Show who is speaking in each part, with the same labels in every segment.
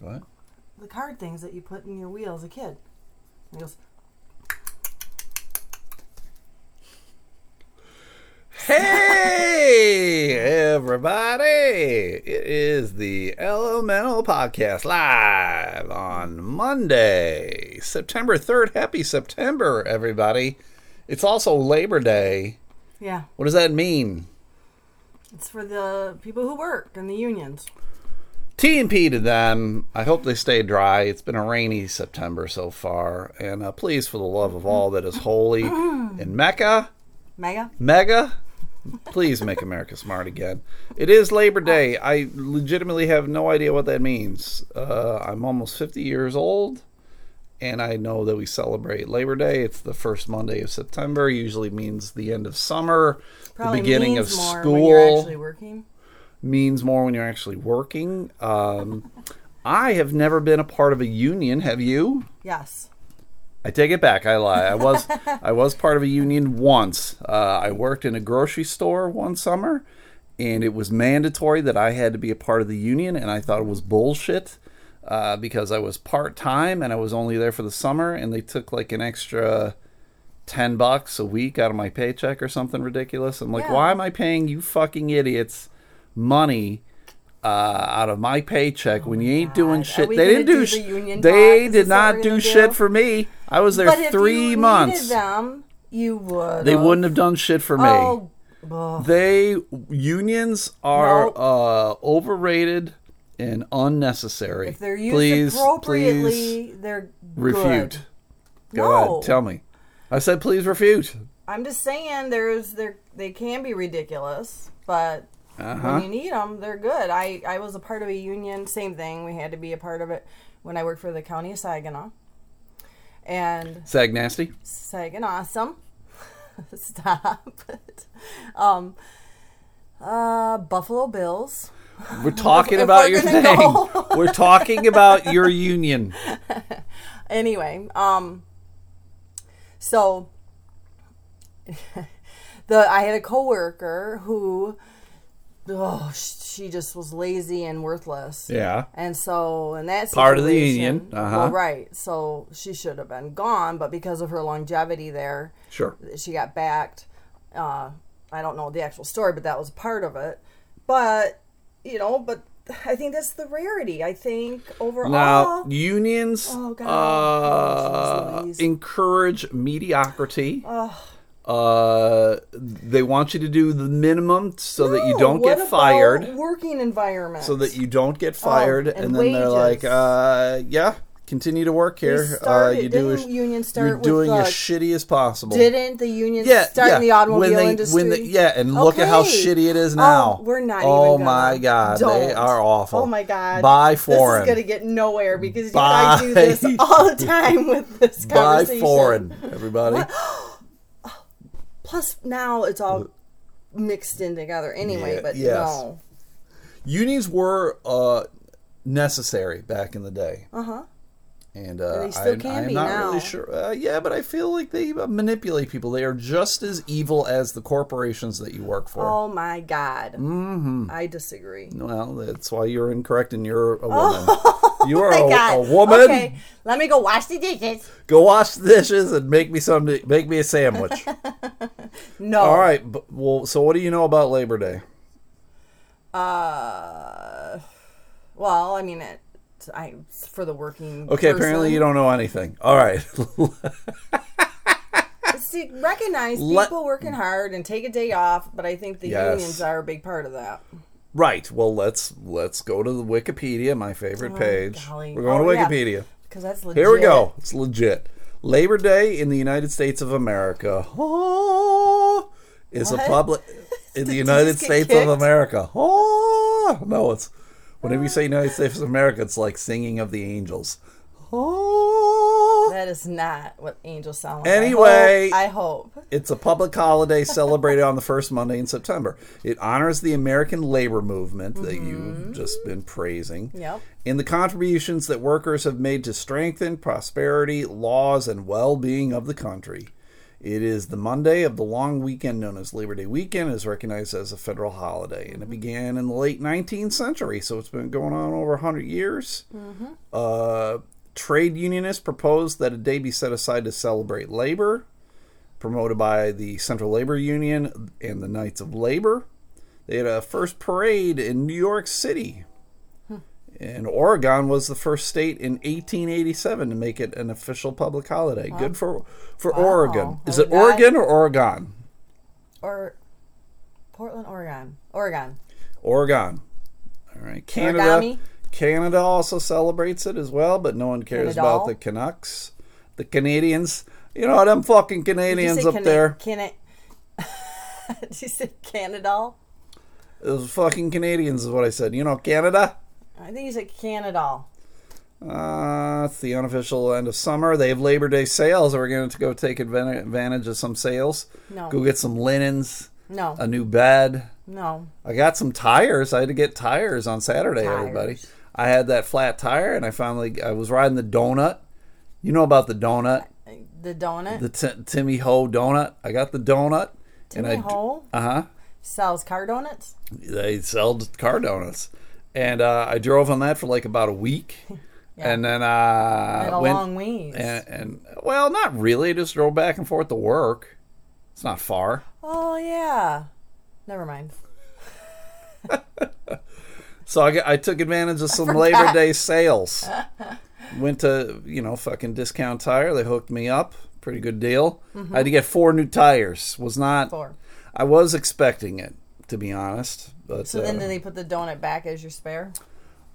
Speaker 1: What?
Speaker 2: The card things that you put in your wheel as a kid. And he goes,
Speaker 1: Hey, everybody! It is the Elemental Podcast live on Monday, September 3rd. Happy September, everybody. It's also Labor Day.
Speaker 2: yeah,
Speaker 1: What does that mean?
Speaker 2: it's for the people who work and the unions.
Speaker 1: T and P to them. I hope they stay dry. It's been a rainy September so far. And uh, please, for the love of all that is holy in Mecca,
Speaker 2: Mega?
Speaker 1: Mega, please make America smart again. It is Labor Day. I legitimately have no idea what that means. Uh, I'm almost 50 years old, and I know that we celebrate Labor Day. It's the first Monday of September. Usually means the end of summer,
Speaker 2: Probably
Speaker 1: the beginning of school. Means more when you're actually working. Um, I have never been a part of a union. Have you?
Speaker 2: Yes.
Speaker 1: I take it back. I lie. I was I was part of a union once. Uh, I worked in a grocery store one summer, and it was mandatory that I had to be a part of the union, and I thought it was bullshit uh, because I was part time and I was only there for the summer, and they took like an extra ten bucks a week out of my paycheck or something ridiculous. I'm like,
Speaker 2: Yeah.
Speaker 1: why am I paying you fucking idiots money? Uh, out of my paycheck when you ain't doing
Speaker 2: God. Are
Speaker 1: shit. They didn't do.
Speaker 2: do
Speaker 1: sh-
Speaker 2: the union
Speaker 1: they? Did not
Speaker 2: we're
Speaker 1: do shit for me. I was there
Speaker 2: But if
Speaker 1: three months.
Speaker 2: them, you would.
Speaker 1: They wouldn't have done shit for me.
Speaker 2: Oh.
Speaker 1: They unions are
Speaker 2: Nope.
Speaker 1: uh, overrated and unnecessary.
Speaker 2: if they're used
Speaker 1: please,
Speaker 2: appropriately,
Speaker 1: please
Speaker 2: they're
Speaker 1: refute.
Speaker 2: Good.
Speaker 1: Go
Speaker 2: No.
Speaker 1: ahead, tell me. I said please refute.
Speaker 2: I'm just saying, there's there they can be ridiculous, but
Speaker 1: Uh-huh.
Speaker 2: when you need them, they're good. I I was a part of a union. Same thing. We had to be a part of it when I worked for the county of Saginaw. And
Speaker 1: Sag nasty.
Speaker 2: Saginaw, awesome. Stop it. Um, uh, Buffalo Bills.
Speaker 1: We're talking about your thing.
Speaker 2: go.
Speaker 1: We're talking about your union.
Speaker 2: anyway, um, so the I had a coworker who, oh, she just was lazy and worthless.
Speaker 1: Yeah.
Speaker 2: And so, in that
Speaker 1: Part of the union, uh-huh.
Speaker 2: well, right? So she should have been gone, but because of her longevity there,
Speaker 1: Sure.
Speaker 2: she got backed. Uh, I don't know the actual story, but that was part of it. But you know, but I think that's the rarity. I think overall,
Speaker 1: Now, unions
Speaker 2: Oh,
Speaker 1: uh,
Speaker 2: Oh,
Speaker 1: encourage mediocrity. Uh, they want you to do the minimum so that you don't get fired.
Speaker 2: Working environment.
Speaker 1: So that you don't get fired,
Speaker 2: Oh, and
Speaker 1: and, then they're like, uh, "Yeah, continue to work
Speaker 2: They
Speaker 1: here. Uh,
Speaker 2: started-
Speaker 1: you do as,
Speaker 2: union start
Speaker 1: you're doing
Speaker 2: uh,
Speaker 1: as shitty as possible."
Speaker 2: didn't the union
Speaker 1: yeah,
Speaker 2: start
Speaker 1: yeah.
Speaker 2: in the automobile
Speaker 1: when they,
Speaker 2: industry?
Speaker 1: When they, yeah, and look at how shitty it is
Speaker 2: Oh,
Speaker 1: now.
Speaker 2: we're not.
Speaker 1: Oh my god, they
Speaker 2: Don't.
Speaker 1: are awful.
Speaker 2: Oh my god.
Speaker 1: Buy
Speaker 2: This
Speaker 1: foreign.
Speaker 2: is gonna get nowhere because you
Speaker 1: Buy-
Speaker 2: I do this all the time with this
Speaker 1: Buy foreign, everybody.
Speaker 2: Plus, now it's all mixed in together anyway.
Speaker 1: Yeah,
Speaker 2: but
Speaker 1: yes.
Speaker 2: no.
Speaker 1: Unions were uh, necessary back in the day.
Speaker 2: Uh huh.
Speaker 1: And uh,
Speaker 2: They still
Speaker 1: I,
Speaker 2: can
Speaker 1: I'm
Speaker 2: be
Speaker 1: not
Speaker 2: now.
Speaker 1: really sure. Uh, yeah, but I feel like they uh, manipulate people. They are just as evil as the corporations that you work for.
Speaker 2: Oh my god. Mm-hmm. I disagree.
Speaker 1: Well, that's why you're incorrect and you're a woman. you are
Speaker 2: Oh
Speaker 1: a, a woman.
Speaker 2: Okay, let me go wash the dishes.
Speaker 1: Go wash the dishes and make me some. Make me a sandwich.
Speaker 2: No.
Speaker 1: All right. But, well, so what do you know about Labor Day?
Speaker 2: Uh, well, I mean, it. I for the working.
Speaker 1: Okay, apparently you don't know anything. All right.
Speaker 2: See, recognize
Speaker 1: Let-
Speaker 2: people working hard and take a day off, but I think the
Speaker 1: Yes.
Speaker 2: unions are a big part of that.
Speaker 1: right. Well, let's let's go to the Wikipedia, my favorite oh, page.
Speaker 2: Oh, golly.
Speaker 1: We're going
Speaker 2: Oh,
Speaker 1: to. Wikipedia.
Speaker 2: Because that's legit.
Speaker 1: Here we go. It's legit. Labor Day in the United States of America oh, is a public in the United States
Speaker 2: kicked?
Speaker 1: of America. Oh, no, it's whenever you say United States of America, it's like singing of the angels. Oh,
Speaker 2: That is not what angels sound like.
Speaker 1: Anyway.
Speaker 2: I hope. I hope.
Speaker 1: it's a public holiday celebrated on the first Monday in September. It honors the American labor movement that mm-hmm. you've just been praising.
Speaker 2: Yep.
Speaker 1: and the contributions that workers have made to strengthen prosperity, laws, and well being of the country. It is the Monday of the long weekend known as Labor Day weekend. It is recognized as a federal holiday, and it began in the late 19th century, so it's been going on over 100 years. Uh, trade unionists proposed that a day be set aside to celebrate labor, promoted by the Central Labor Union and the Knights of Labor. They had a first parade in New York City. And Oregon was the first state in 1887 to make it an official public holiday. Good for for
Speaker 2: Wow.
Speaker 1: Oregon. Is it Oregon or Oregon?
Speaker 2: Or Portland, Oregon. Oregon.
Speaker 1: Oregon. All right. Canada.
Speaker 2: Origami?
Speaker 1: Canada also celebrates it as well, but no one cares
Speaker 2: Canada?
Speaker 1: about the Canucks, the Canadians. You know them fucking Canadians up
Speaker 2: Cana-
Speaker 1: there.
Speaker 2: Cana- Did you say Canada?
Speaker 1: Those fucking Canadians is what I said. You know Canada.
Speaker 2: I think he's said Canada.
Speaker 1: Uh, it's the unofficial end of summer. They have Labor Day sales. We're going to go take advan- advantage of some sales.
Speaker 2: No.
Speaker 1: Go get some linens,
Speaker 2: No.
Speaker 1: a new bed.
Speaker 2: No.
Speaker 1: I got some tires. I had to get tires on Saturday,
Speaker 2: Tires.
Speaker 1: everybody. I had that flat tire, and I finally I was riding the donut. You know about the donut,
Speaker 2: The donut.
Speaker 1: the t- Timmy Ho donut. I got the donut,
Speaker 2: Timmy
Speaker 1: and I
Speaker 2: Ho
Speaker 1: uh huh.
Speaker 2: sells car donuts.
Speaker 1: They sell car donuts, and uh, I drove on that for like about a week, and then
Speaker 2: At
Speaker 1: uh,
Speaker 2: a
Speaker 1: went
Speaker 2: long ways.
Speaker 1: and, and well, not really. Just drove back and forth to work. It's not far.
Speaker 2: oh yeah. Never mind.
Speaker 1: So I, I took advantage of some Labor Day sales. Went to, you know, fucking discount tire. They hooked me up. Pretty good deal. I had to get four new tires. Was not.
Speaker 2: Four.
Speaker 1: I was expecting it, to be honest. But
Speaker 2: So
Speaker 1: uh,
Speaker 2: then, do they put the donut back as your spare?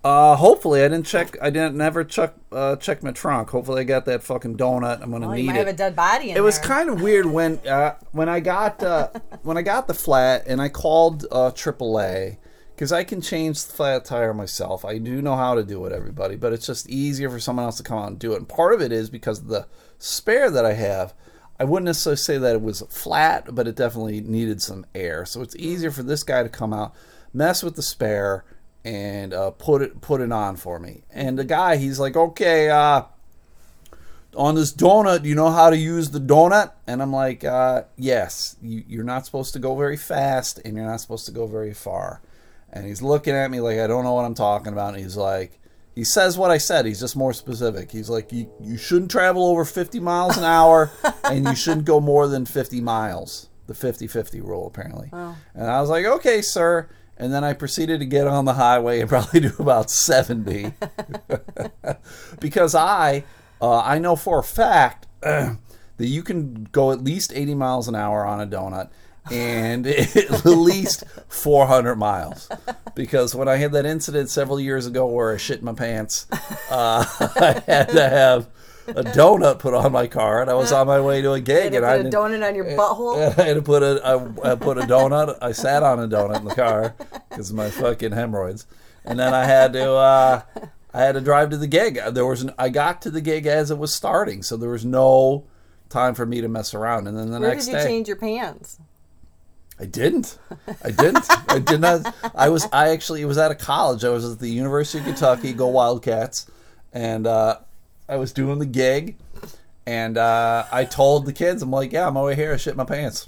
Speaker 1: uh, hopefully, I didn't check. I didn't never check uh, check my trunk. Hopefully, I got that fucking donut. I'm gonna
Speaker 2: you
Speaker 1: need
Speaker 2: might
Speaker 1: it.
Speaker 2: have a dead body in
Speaker 1: it was kind of weird when uh, when I got uh, when I got the flat and I called uh, AAA because I can change the flat tire myself. I do know how to do it, everybody, but it's just easier for someone else to come out and do it. And part of it is because of the spare that I have. I wouldn't necessarily say that it was flat, but it definitely needed some air. So it's easier for this guy to come out, mess with the spare, and uh, put it put it on for me. And the guy, he's like, okay, uh, on this donut, you know how to use the donut? And I'm like, uh, yes, you, you're not supposed to go very fast and you're not supposed to go very far. And he's looking at me like I don't know what I'm talking about. And he's like, he says what I said. He's just more specific. He's like, you, you shouldn't travel over 50 miles an hour and you shouldn't go more than 50 miles. The 50 50 rule, apparently. And I was like, okay, sir. And then I proceeded to get on the highway and probably do about 70 because I uh, I know for a fact that you can go at least 80 miles an hour on a donut and at least 400 miles because when I had that incident several years ago where I shit in my pants uh, I had to have a donut put on my car and I was on my way to a gig and I
Speaker 2: put a donut on your butthole?
Speaker 1: I had to put a I, I put a donut. I sat on a donut in the car because of my fucking hemorrhoids, and then I had to uh, I had to drive to the gig. There was an, I got to the gig as it was starting, so there was no time for me to mess around. And then the
Speaker 2: Where
Speaker 1: next
Speaker 2: did you
Speaker 1: day,
Speaker 2: change your pants?
Speaker 1: I didn't. I didn't. I did not. I was. I actually. It was at a college. I was at the University of Kentucky. Go Wildcats! And uh, I was doing the gig, and uh, I told the kids, I'm like, "Yeah, I'm over here. I shit my pants.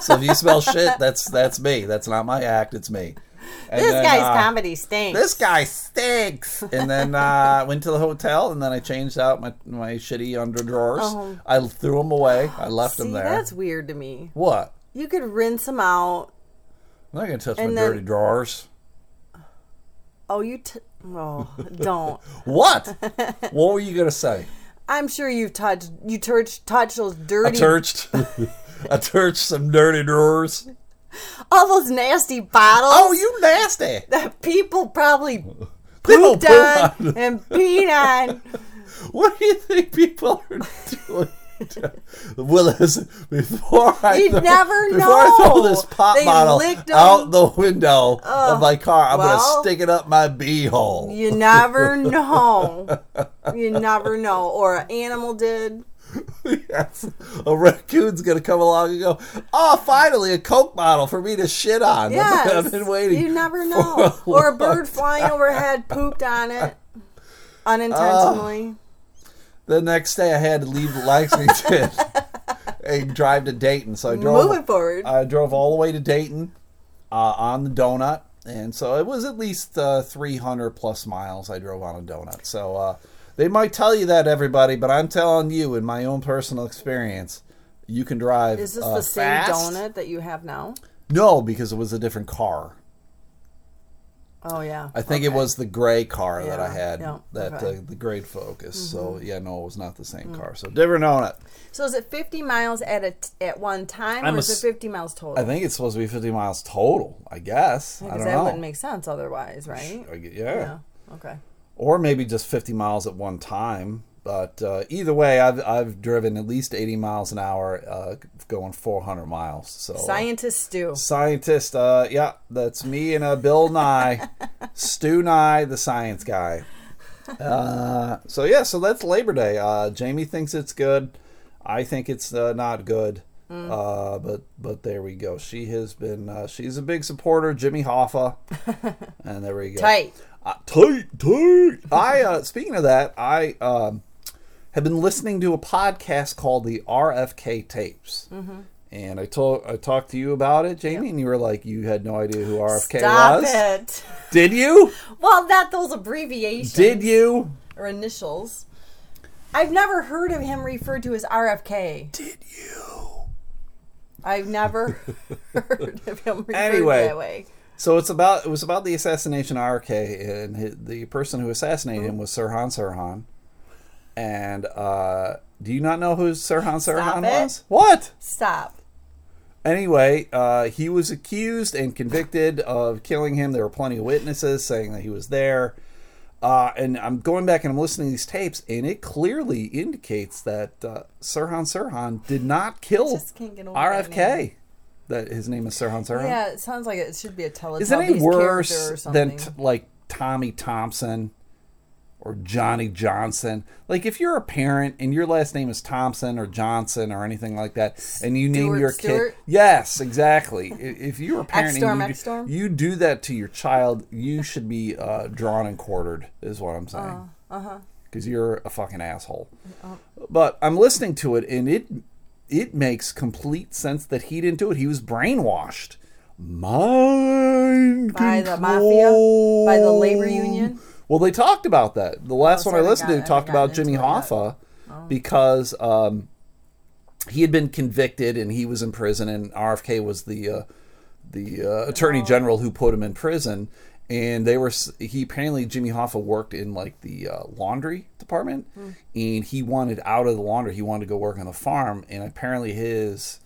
Speaker 1: So if you smell shit, that's that's me. That's not my act. It's me." And
Speaker 2: This
Speaker 1: then,
Speaker 2: guy's
Speaker 1: uh,
Speaker 2: comedy stinks.
Speaker 1: This guy stinks. And then uh, went to the hotel, and then I changed out my my shitty underdrawers.
Speaker 2: Oh.
Speaker 1: I threw them away. I left
Speaker 2: See,
Speaker 1: them there.
Speaker 2: that's weird to me.
Speaker 1: What?
Speaker 2: You could rinse them out.
Speaker 1: I'm not gonna touch my
Speaker 2: And then-
Speaker 1: dirty drawers.
Speaker 2: Oh, you. T- oh, don't.
Speaker 1: What? what were you gonna say?
Speaker 2: I'm sure you've touched. You touched touched those
Speaker 1: I
Speaker 2: dirty.
Speaker 1: touched, I touched some dirty drawers.
Speaker 2: all those nasty bottles.
Speaker 1: Oh, you nasty!
Speaker 2: that people probably
Speaker 1: People
Speaker 2: pooped
Speaker 1: poop
Speaker 2: on
Speaker 1: on.
Speaker 2: and peed on.
Speaker 1: What do you think people are doing? Well, listen, before I
Speaker 2: You
Speaker 1: throw,
Speaker 2: never
Speaker 1: before I throw this pop
Speaker 2: They
Speaker 1: bottle out the window of my car, I'm
Speaker 2: well,
Speaker 1: gonna stick it up my beehole.
Speaker 2: You never know. You never know. Or an animal did.
Speaker 1: yes. A raccoon's gonna come along and go, "Oh, finally a Coke bottle for me to shit on."
Speaker 2: Yes.
Speaker 1: I've been waiting.
Speaker 2: You never know.
Speaker 1: a
Speaker 2: Or a bird flying overhead pooped on it unintentionally.
Speaker 1: The next day, I had to leave the Lexington and drive to Dayton. So I drove.
Speaker 2: Moving forward.
Speaker 1: I drove all the way to Dayton uh, on the donut, and so it was at least uh, 300 plus miles I drove on a donut. So uh, they might tell you that, everybody, but I'm telling you, in my own personal experience, you can drive.
Speaker 2: Is this
Speaker 1: uh,
Speaker 2: the same
Speaker 1: fast.
Speaker 2: donut that you have now?
Speaker 1: No, because it was a different car.
Speaker 2: Oh yeah.
Speaker 1: I think it was the gray car that I had,
Speaker 2: yeah,
Speaker 1: that
Speaker 2: okay. Mm-hmm.
Speaker 1: uh, the great Focus. So yeah, no, it was not the same car. So different donut.
Speaker 2: So is it 50 miles at a t- at one time,
Speaker 1: I'm
Speaker 2: or is it 50 miles total?
Speaker 1: I think it's supposed to be 50 miles total. I guess I
Speaker 2: Because that
Speaker 1: know.
Speaker 2: wouldn't make sense otherwise, right?
Speaker 1: Yeah.
Speaker 2: Okay.
Speaker 1: or maybe just 50 miles at one time. But uh, either way, I've I've driven at least 80 miles an hour, uh, going 400 miles. So uh,
Speaker 2: Scientists do.
Speaker 1: scientist, uh, yeah, that's me and uh, Bill Nye, Stu Nye, the science guy. Uh, so yeah, so that's Labor Day. Uh, Jamie thinks it's good. I think it's uh, not good.
Speaker 2: Mm.
Speaker 1: Uh, but but there we go. She has been. Uh, she's a big supporter, Jimmy Hoffa, and there we go.
Speaker 2: Tight.
Speaker 1: Uh, tight, tight. I uh, speaking of that, I um, have been listening to a podcast called the RFK Tapes,
Speaker 2: Mm-hmm.
Speaker 1: and I told I talked to you about it, Jamie, and you were like, you had no idea who RFK
Speaker 2: Stop
Speaker 1: was.
Speaker 2: it.
Speaker 1: Did you?
Speaker 2: Well, not those abbreviations.
Speaker 1: Did you?
Speaker 2: Or initials. I've never heard of him referred to as RFK.
Speaker 1: Did you?
Speaker 2: I've never heard of him referred
Speaker 1: Anyway.
Speaker 2: that way.
Speaker 1: So it's about it was about the assassination of RFK, and hi the person who assassinated him was Sirhan Sirhan. And uh, do you not know who Sirhan Sirhan was? What?
Speaker 2: Stop.
Speaker 1: Anyway, uh, he was accused and convicted of killing him. There were plenty of witnesses saying that he was there. Uh, and I'm going back and I'm listening to these tapes, and it clearly indicates that uh, Sirhan Sirhan did not kill
Speaker 2: just can't get over that
Speaker 1: RFK. That his name is Sirhan Sirhan.
Speaker 2: Yeah, it sounds like it should be a Teletubbies
Speaker 1: Is it any worse than t- like Tommy Thompson or Johnny Johnson? Like if you're a parent and your last name is Thompson or Johnson or anything like that, and you name your
Speaker 2: Stewart?
Speaker 1: kid, yes, exactly. If you're a parent
Speaker 2: X-Storm,
Speaker 1: you,
Speaker 2: X-Storm?
Speaker 1: you do that to your child, you should be uh, drawn and quartered. Is what I'm saying. Uh huh. Because you're a fucking asshole. But I'm listening to it, and it it makes complete sense that he didn't do it. He was brainwashed. Mind
Speaker 2: By the mafia? By the labor union?
Speaker 1: Well, they talked about that. The last
Speaker 2: Oh,
Speaker 1: one I listened
Speaker 2: got-
Speaker 1: to talked about Jimmy
Speaker 2: into it yet.
Speaker 1: Hoffa because um, he had been convicted and he was in prison, and RFK was the uh, the uh, attorney
Speaker 2: Oh.
Speaker 1: general who put him in prison. And they were he apparently Jimmy Hoffa worked in like the uh, laundry department,
Speaker 2: Hmm.
Speaker 1: and he wanted out of the laundry. He wanted to go work on the farm, and apparently his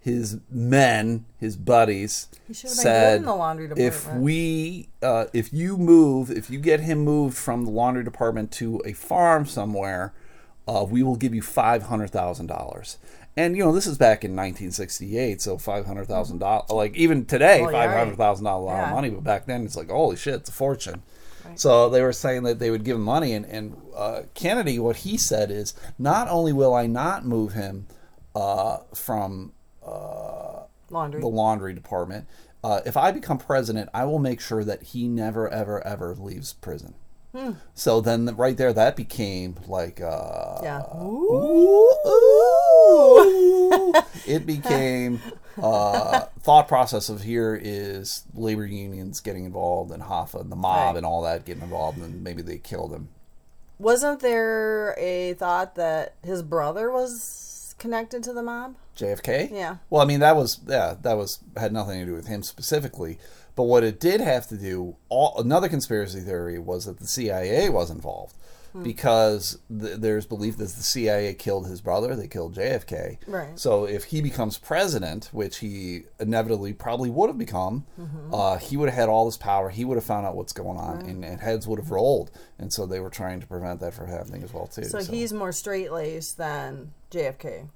Speaker 1: his men, his buddies,
Speaker 2: He should been
Speaker 1: said,
Speaker 2: in the laundry
Speaker 1: "If we, uh, if you move, if you get him moved from the laundry department to a farm somewhere, uh, we will give you five hundred thousand dollars." And you know, this is back in 1968, so five hundred thousand dollars, like even today,
Speaker 2: Well,
Speaker 1: five hundred thousand dollars a lot of
Speaker 2: Yeah.
Speaker 1: money, but back then it's like, holy shit, it's a fortune. So they were saying that they would give him money, and, and uh, Kennedy, what he said is, not only will I not move him uh,
Speaker 2: laundry.
Speaker 1: the laundry department. Uh, if I become president, I will make sure that he never, ever, ever leaves prison.
Speaker 2: Hmm.
Speaker 1: So then, right there, that became like, uh,
Speaker 2: yeah.
Speaker 1: ooh, ooh. it became uh, thought process of here is labor unions getting involved and Hoffa and the mob
Speaker 2: Right.
Speaker 1: and all that getting involved, and maybe they killed him.
Speaker 2: Wasn't there a thought that his brother was connected to the mob?
Speaker 1: JFK.
Speaker 2: Yeah.
Speaker 1: Well, I mean that was yeah that was had nothing to do with him specifically, but what it did have to do. All, another conspiracy theory was that the CIA was involved
Speaker 2: Hmm.
Speaker 1: because th- there's belief that the CIA killed his brother. They killed JFK.
Speaker 2: Right.
Speaker 1: So if he becomes president, which he inevitably probably would have become,
Speaker 2: Mm-hmm.
Speaker 1: uh, he would have had all this power. He would have found out what's going on, and, and heads would have rolled. And so they were trying to prevent that from happening as well too.
Speaker 2: So, he's more straight laced than JFK.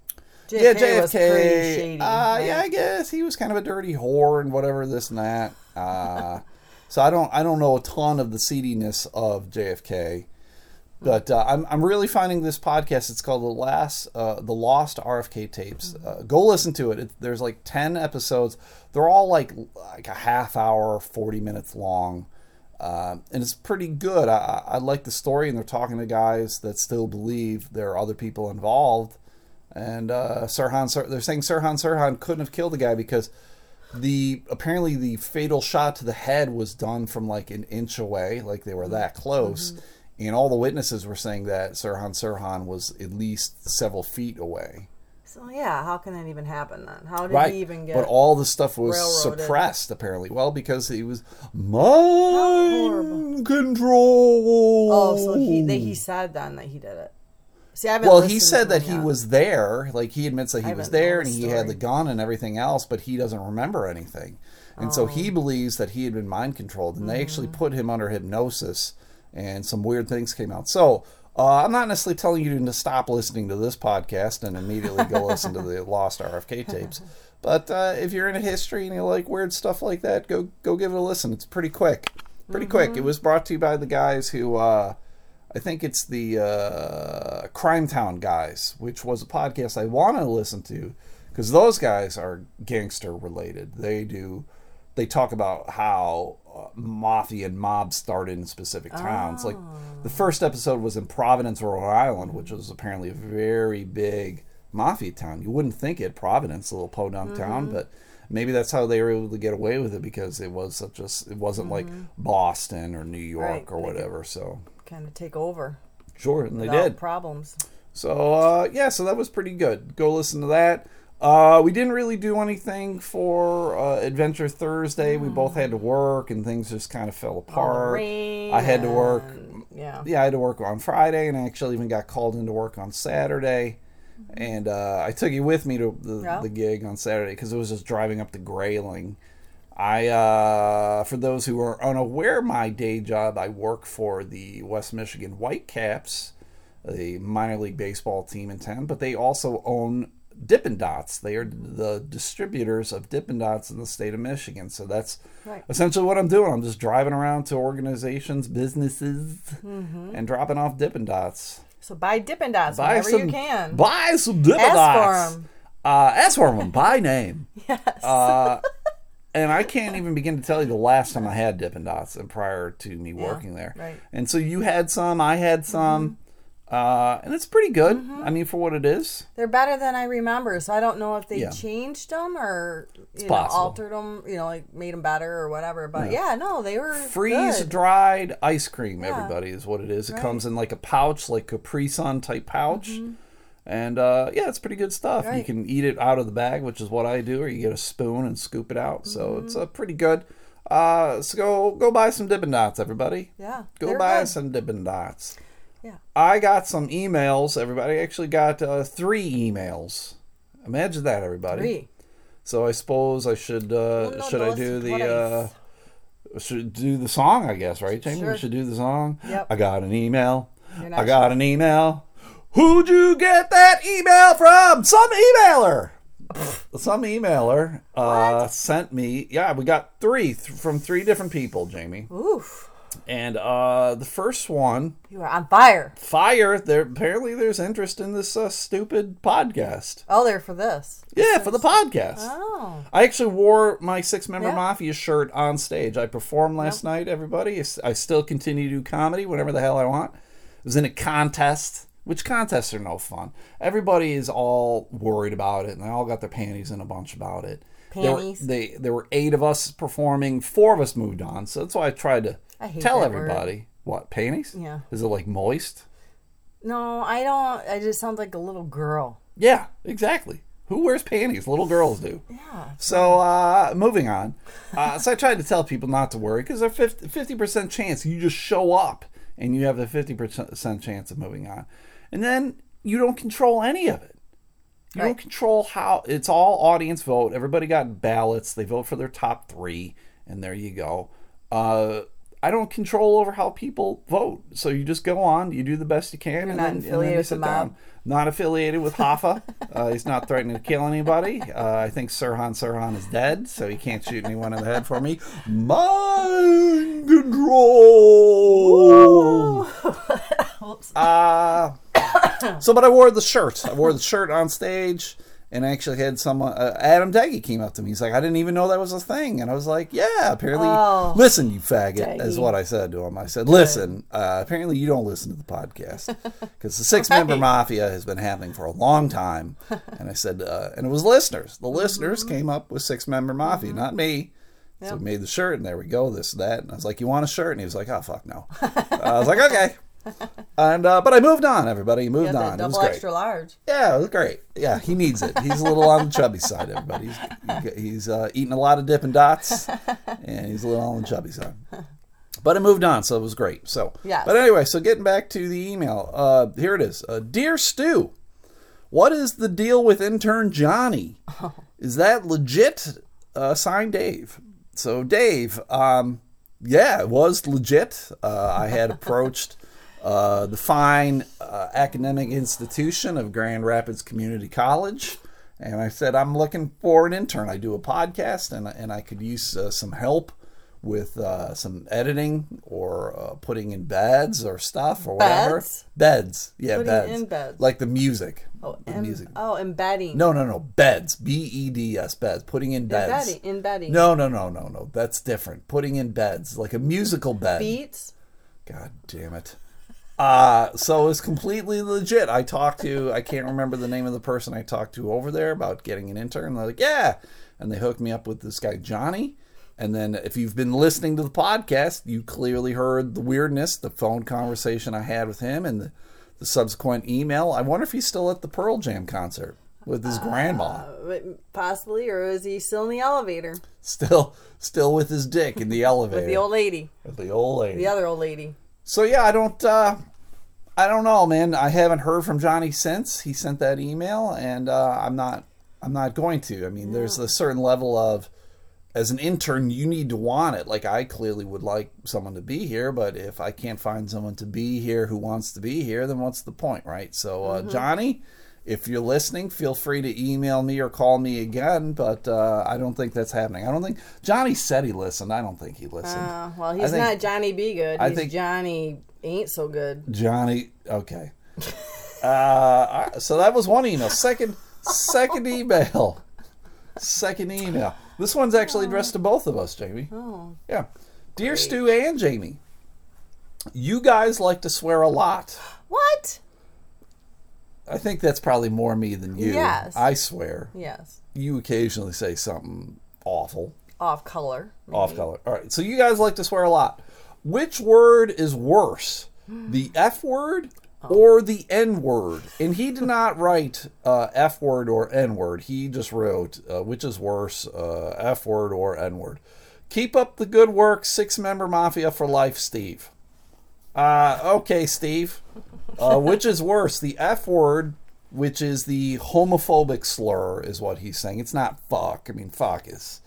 Speaker 2: JFK
Speaker 1: yeah, JFK.
Speaker 2: was pretty shady.
Speaker 1: uh? Yeah, I guess he was kind of a dirty whore and whatever this and that. Uh, so I don't I don't know a ton of the seediness of JFK, but uh, I'm I'm really finding this podcast. It's called the last uh, the Lost RFK tapes. Uh, go listen to it. it. There's like ten episodes. They're all like like a half hour, forty minutes long. Uh, and it's pretty good. I I like the story, and they're talking to guys that still believe there are other people involved and uh, Sirhan, Sir, they're saying Sirhan Sirhan couldn't have killed the guy because the apparently the fatal shot to the head was done from like an inch away, like they were that close, and all the witnesses were saying that Sirhan Sirhan was at least several feet away.
Speaker 2: So yeah, how can that even happen then? How did
Speaker 1: Right,
Speaker 2: he even get?
Speaker 1: but all the stuff was
Speaker 2: railroaded?
Speaker 1: suppressed apparently. Well, because he was mind control.
Speaker 2: oh, so he they, he said then that he did it. See,
Speaker 1: Well, he said that he was there. Like he admits that he was there and
Speaker 2: the
Speaker 1: he had the gun and everything else, but he doesn't remember anything. And so he
Speaker 2: Oh.
Speaker 1: believes that he had been mind controlled, and they actually
Speaker 2: Mm-hmm.
Speaker 1: put him under hypnosis, and some weird things came out. So uh, I'm not necessarily telling you to stop listening to this podcast and immediately go listen to the Lost RFK tapes. But uh, if you're into history and you like weird stuff like that, go go give it a listen. It's pretty quick, pretty quick.
Speaker 2: Mm-hmm.
Speaker 1: It was brought to you by the guys who. Uh, I think it's the uh, Crime Town guys, which was a podcast I want to listen to because those guys are gangster related. They do, they talk about how uh, mafia and mobs started in specific towns. Like the first episode was in Providence, Rhode Island, which was apparently a very big mafia town. You wouldn't think it, Providence, a little podunk town, but maybe that's how they were able to get away with it because it was such a, it wasn't like Boston or New York
Speaker 2: Right,
Speaker 1: or whatever. So.
Speaker 2: Kind of take over.
Speaker 1: Sure, and they did.
Speaker 2: problems.
Speaker 1: So uh, yeah, so that was pretty good. Go listen to that. Uh, we didn't really do anything for uh, Adventure Thursday. We both had to work, and things just kind of fell apart. I had to work.
Speaker 2: Yeah.
Speaker 1: Yeah, I had to work on Friday, and I actually even got called into work on Saturday. And uh, I took you with me to the,
Speaker 2: Yeah.
Speaker 1: the gig on Saturday because it was just driving up to Grayling. I, uh, for those who are unaware, my day job, I work for the West Michigan Whitecaps, a minor league baseball team in town, but they also own Dippin' Dots. They are the distributors of Dippin' Dots in the state of Michigan. So that's
Speaker 2: Right.
Speaker 1: essentially what I'm doing. I'm just driving around to organizations, businesses,
Speaker 2: Mm-hmm.
Speaker 1: and dropping off Dippin' Dots.
Speaker 2: So buy Dippin' Dots
Speaker 1: Buy
Speaker 2: whenever
Speaker 1: some,
Speaker 2: you can.
Speaker 1: buy some Dippin'
Speaker 2: Ask
Speaker 1: Dots.
Speaker 2: for 'em.
Speaker 1: Uh, ask for them by name.
Speaker 2: Yes.
Speaker 1: Uh, and I can't even begin to tell you the last time I had Dippin' Dots and prior to me working there.
Speaker 2: right.
Speaker 1: And so you had some, I had some, mm-hmm. uh, and it's pretty good. Mm-hmm. I mean, for what it is.
Speaker 2: They're better than I remember, so I don't know if they
Speaker 1: Yeah.
Speaker 2: changed them or you know altered them, you know, like made them better or whatever. But yeah, no, they were
Speaker 1: Freeze
Speaker 2: good.
Speaker 1: dried ice cream,
Speaker 2: Yeah.
Speaker 1: everybody, is what it is. It
Speaker 2: Right.
Speaker 1: comes in like a pouch, like Capri Sun type pouch. Mm-hmm. And uh, yeah, it's pretty good stuff. You can eat it out of the bag, which is what I do, or you get a spoon and scoop it out. So it's uh, pretty good. Uh, so go go buy some Dippin' Dots, everybody.
Speaker 2: Yeah,
Speaker 1: Go buy
Speaker 2: good.
Speaker 1: some Dippin' Dots.
Speaker 2: Yeah.
Speaker 1: I got some emails. Everybody I actually got uh, three emails. Imagine that, everybody.
Speaker 2: Three.
Speaker 1: So I suppose I should uh,
Speaker 2: Uno,
Speaker 1: should I do the uh, should do the song? I guess right, Jamie. We should do the song.
Speaker 2: Yep.
Speaker 1: I got an email. I got an email. Who'd you get that email from? Some emailer. Some emailer uh, sent me. Yeah, we got three th- from three different people, Jamie.
Speaker 2: Oof,
Speaker 1: And uh, the first one,
Speaker 2: you are on fire.
Speaker 1: fire. There apparently there's interest in this uh, stupid podcast.
Speaker 2: Oh, they're for this.
Speaker 1: Yeah, for the podcast.
Speaker 2: Oh,
Speaker 1: I actually wore my six member
Speaker 2: Yeah.
Speaker 1: mafia shirt on stage. I performed last night, everybody. I still continue to do comedy whenever the hell I want. I was in a contest, which contests are no fun. Everybody is all worried about it, and they all got their panties in a bunch about it. There were,
Speaker 2: Panties?
Speaker 1: they, there were eight of us performing. Four of us moved on, so that's why I tried to
Speaker 2: I
Speaker 1: tell
Speaker 2: that word.
Speaker 1: everybody. What panties?
Speaker 2: Yeah.
Speaker 1: Is it like moist?
Speaker 2: no, I don't. I just sound like a little girl.
Speaker 1: Yeah, exactly. Who wears panties? Little girls do.
Speaker 2: Yeah.
Speaker 1: So, uh, moving on. Uh, so I tried to tell people not to worry because there's a 50 percent chance you just show up and you have the fifty percent chance of moving on, and then you don't control any of it. You don't control how it's all audience vote. Everybody got ballots. They vote for their top three, and there you go. Uh, I don't control over how people vote. So you just go on, you do the best you can, and,
Speaker 2: not
Speaker 1: then, and then you sit down. Not affiliated with Hoffa. uh, he's not threatening to kill anybody. Uh, I think Sirhan Sirhan is dead, so he can't shoot anyone in the head for me. Mind control.
Speaker 2: Whoops.
Speaker 1: Uh, so, but I wore the shirt. I wore the shirt on stage, and I actually had someone, uh, Adam Daggy came up to me. He's like, I didn't even know that was a thing. And I was like, yeah, apparently,
Speaker 2: Oh,
Speaker 1: listen, you faggot, is what I said to him. I said, listen, uh, apparently you don't listen to the podcast because the six member
Speaker 2: Right.
Speaker 1: mafia has been happening for a long time. And I said, uh, and it was listeners. The listeners
Speaker 2: Mm-hmm.
Speaker 1: came up with six member mafia, not me. So we made the shirt, and there we go. This, that, and I was like, "You want a shirt?" And he was like, "Oh fuck no." I was like, "Okay." And uh, but I moved on. Everybody moved
Speaker 2: Got
Speaker 1: on.
Speaker 2: that
Speaker 1: It was
Speaker 2: double
Speaker 1: great.
Speaker 2: extra large.
Speaker 1: Yeah, it was great. Yeah, he needs it. He's a little on the chubby side. Everybody, he's, he's uh, eating a lot of Dippin' Dots, and he's a little on the chubby side. But I moved on, so it was great. So,
Speaker 2: Yes.
Speaker 1: But anyway, so getting back to the email, uh, here it is. Uh, Dear Stu, what is the deal with intern Johnny? Is that legit? Uh, signed Dave. So Dave, um, yeah, it was legit. Uh, I had approached uh, the fine uh, academic institution of Grand Rapids Community College, and I said I'm looking for an intern. I do a podcast, and and I could use uh, some help with uh, some editing or uh, putting in beds or stuff or whatever.
Speaker 2: Beds?
Speaker 1: Beds, yeah,
Speaker 2: Putting
Speaker 1: beds.
Speaker 2: in beds.
Speaker 1: like the music.
Speaker 2: Oh,
Speaker 1: the
Speaker 2: em-
Speaker 1: music.
Speaker 2: oh, embedding.
Speaker 1: No, no, no. Beds. B E D S. Beds. Putting in beds.
Speaker 2: Embedding. Embedding.
Speaker 1: No, no, no, no, no. That's different. Putting in beds, like a musical bed.
Speaker 2: Beats.
Speaker 1: God damn it. Uh, so it's completely legit. I talked to, I can't remember the name of the person I talked to over there about getting an intern. They're like, yeah. And they hooked me up with this guy, Johnny. And then if you've been listening to the podcast, you clearly heard the weirdness, the phone conversation I had with him and the, the subsequent email. I wonder if he's still at the Pearl Jam concert with his grandma.
Speaker 2: Uh, Possibly, or is he still in the elevator
Speaker 1: Still, still with his dick in the elevator.
Speaker 2: with the old lady,
Speaker 1: With the old lady.
Speaker 2: the other old lady?
Speaker 1: So yeah, I don't uh I don't know, man. I haven't heard from Johnny since he sent that email and uh I'm not I'm not going to. I mean, there's a certain level of as an intern, you need to want it. Like I clearly would like someone to be here, but if I can't find someone to be here who wants to be here, then what's the point, right? So, uh, Johnny, if you're listening, feel free to email me or call me again. But uh, I don't think that's happening. I don't think Johnny said he listened. I don't think he listened.
Speaker 2: Uh, well, he's
Speaker 1: think-
Speaker 2: not Johnny Be Good.
Speaker 1: I
Speaker 2: He's
Speaker 1: think-
Speaker 2: Johnny ain't so good.
Speaker 1: Johnny. Okay. Uh, so that was one email. Second, second email. Second email. This one's actually addressed to both of us, Jamie.
Speaker 2: Oh,
Speaker 1: Yeah. Dear Stu and Jamie, you guys like to swear a lot.
Speaker 2: what?
Speaker 1: I think that's probably more me than you.
Speaker 2: Yes.
Speaker 1: I swear.
Speaker 2: Yes,
Speaker 1: You occasionally say something awful.
Speaker 2: off color. maybe.
Speaker 1: Off color. All right. So you guys like to swear a lot. Which word is worse, the F word or the N word? And he did not write uh, F word or N word. He just wrote uh, which is worse, uh, F word or N word. Keep up the good work, six member mafia for life, Steve. Uh, okay, Steve. Uh, which is worse, the F word, which is the homophobic slur, is what he's saying. It's not fuck. I mean, fuck is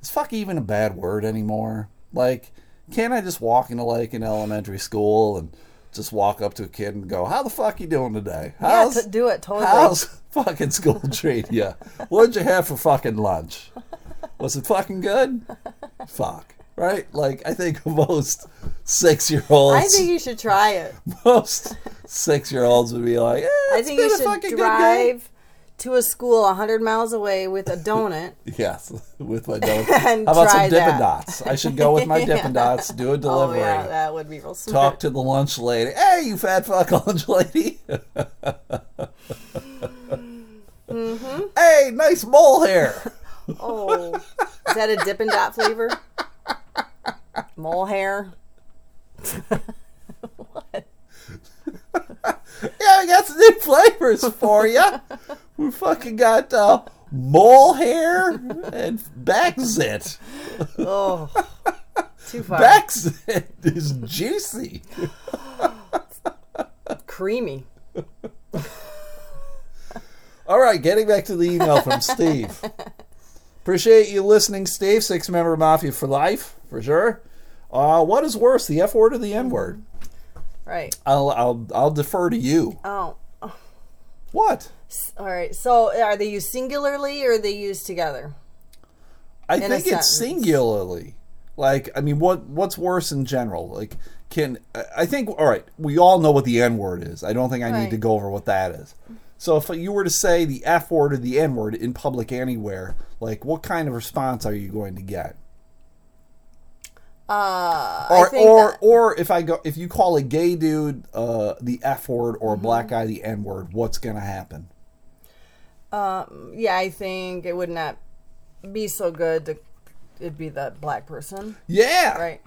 Speaker 1: is fuck even a bad word anymore? Like, can't I just walk into like an elementary school and just walk up to a kid and go, "How the fuck you doing today?
Speaker 2: Yeah,
Speaker 1: How's
Speaker 2: to do it totally.
Speaker 1: how's fucking school treat you? What'd you have for fucking lunch? Was it fucking good? Fuck." Right? Like I think most six year olds
Speaker 2: I think you should try it.
Speaker 1: most six year olds would be like, eh,
Speaker 2: I think you should drive to a school hundred miles away with a donut.
Speaker 1: Yes, with my donut.
Speaker 2: And
Speaker 1: How about some Dippin'. Dots? I should go with my Dippin'
Speaker 2: Yeah.
Speaker 1: Dots, do a delivery.
Speaker 2: oh yeah, that would be real smart.
Speaker 1: talk to the lunch lady. Hey, you fat fuck lunch lady.
Speaker 2: Mm-hmm.
Speaker 1: Hey, nice mole hair.
Speaker 2: Oh, is that a Dippin' Dot flavor? Mole hair. What?
Speaker 1: yeah, we got some new flavors for you. We fucking got uh, mole hair and back zit.
Speaker 2: Oh, too far.
Speaker 1: Back zit is juicy.
Speaker 2: Creamy.
Speaker 1: All right, getting back to the email from Steve. Appreciate you listening, Steve. Six member Mafia for life, for sure. Uh, what is worse, the F word or the N word?
Speaker 2: Right.
Speaker 1: I'll, I'll, I'll defer to you.
Speaker 2: Oh,
Speaker 1: What?
Speaker 2: all right. So, are they used singularly or are they used together?
Speaker 1: I
Speaker 2: In
Speaker 1: think it's singularly. Like, I mean, what what's worse in general? Like, can I- I think? All right, we all know what the N word is. I don't think I need to go over what that is. So if you were to say the F word or the N word in public anywhere, like what kind of response are you going to get?
Speaker 2: Uh,
Speaker 1: Or or
Speaker 2: that-
Speaker 1: or if I go if you call a gay dude uh, the F word or a
Speaker 2: Mm-hmm.
Speaker 1: black guy the N word, what's gonna happen?
Speaker 2: yeah, I think it would not be so good to it'd be the black person,
Speaker 1: Yeah.
Speaker 2: right?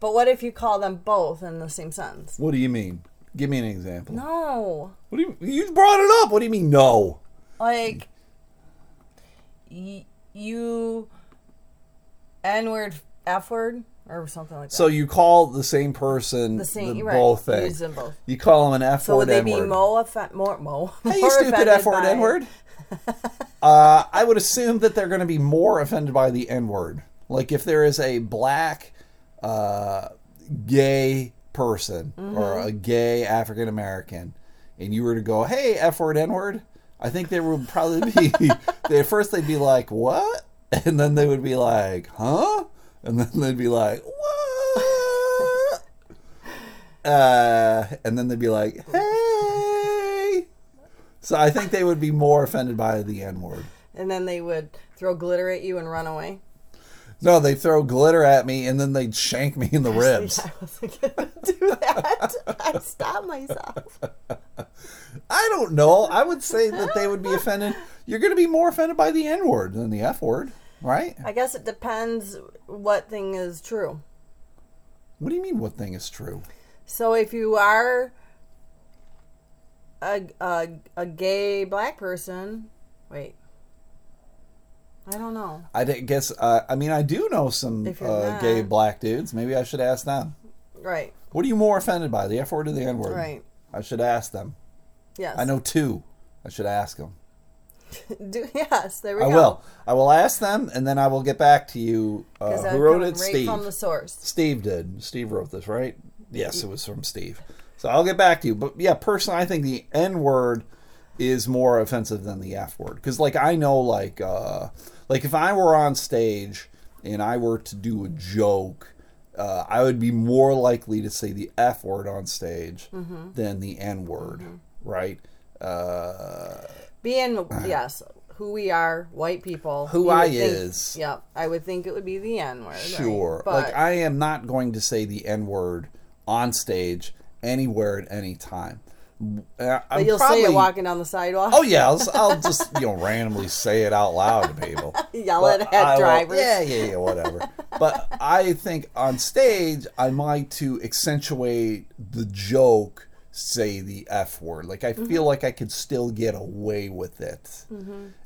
Speaker 2: But what if you call them both in the same sentence?
Speaker 1: What do you mean? Give me an example.
Speaker 2: No,
Speaker 1: What do you you brought it up? What do you mean no?
Speaker 2: like y- you N word, F word, or something like that.
Speaker 1: So you call the same person
Speaker 2: the same,
Speaker 1: the
Speaker 2: right?
Speaker 1: both things.
Speaker 2: Both.
Speaker 1: You call them an F
Speaker 2: So
Speaker 1: word So
Speaker 2: would they
Speaker 1: N
Speaker 2: be more offe- more more?
Speaker 1: Hey, you stupid F word N word. uh, I would assume that they're going to be more offended by the N word. Like if there is a black uh, gay person or a gay African American, and you were to go, "Hey, F word N word," I think they would probably be. they, at first, they'd be like, "What?" And then they would be like, "Huh?" And then they'd be like, "What?" uh, and then they'd be like, "Hey." So I think they would be more offended by the N word.
Speaker 2: And then they would throw glitter at you and run away.
Speaker 1: No, they throw glitter at me and then they'd shank me in the ribs.
Speaker 2: I wasn't gonna do that. I stopped myself.
Speaker 1: I don't know. I would say that they would be offended. You're going to be more offended by the N word than the F word, right?
Speaker 2: I guess it depends what thing is true.
Speaker 1: What do you mean? What thing is true?
Speaker 2: So if you are a a, a gay black person, wait. I don't know.
Speaker 1: I guess. Uh, I mean, I do know some uh, gay black dudes. Maybe I should ask them.
Speaker 2: Right.
Speaker 1: What are you more offended by, the F word or the N word?
Speaker 2: Right.
Speaker 1: I should ask them.
Speaker 2: Yes.
Speaker 1: I know two. I should ask them.
Speaker 2: Do, yes. There we
Speaker 1: I
Speaker 2: go.
Speaker 1: will. I will ask them, and then I will get back to you. Uh, who wrote it?
Speaker 2: right
Speaker 1: Steve.
Speaker 2: from the source.
Speaker 1: Steve did. Steve wrote this, right? Yes, it was from Steve. So I'll get back to you. But yeah, personally, I think the N word is more offensive than the F word because, like, I know, like, uh, like if I were on stage and I were to do a joke, uh, I would be more likely to say the F word on stage
Speaker 2: Mm-hmm.
Speaker 1: than the N word, right? Uh,
Speaker 2: Being yes, who we are, white people.
Speaker 1: Who I
Speaker 2: think-
Speaker 1: is.
Speaker 2: Yep. I would think it would be the N word.
Speaker 1: Sure.
Speaker 2: But
Speaker 1: like I am not going to say the N word on stage anywhere at any time. Uh,
Speaker 2: but you'll say it walking down the sidewalk.
Speaker 1: Oh yeah, I'll, I'll just you know randomly say it out loud to people.
Speaker 2: Yell
Speaker 1: But
Speaker 2: it at
Speaker 1: I will-
Speaker 2: drivers.
Speaker 1: Yeah, yeah, yeah, whatever. but I think on stage I might to accentuate the joke say the F word. Like I
Speaker 2: Mm-hmm.
Speaker 1: feel like I could still get away with it.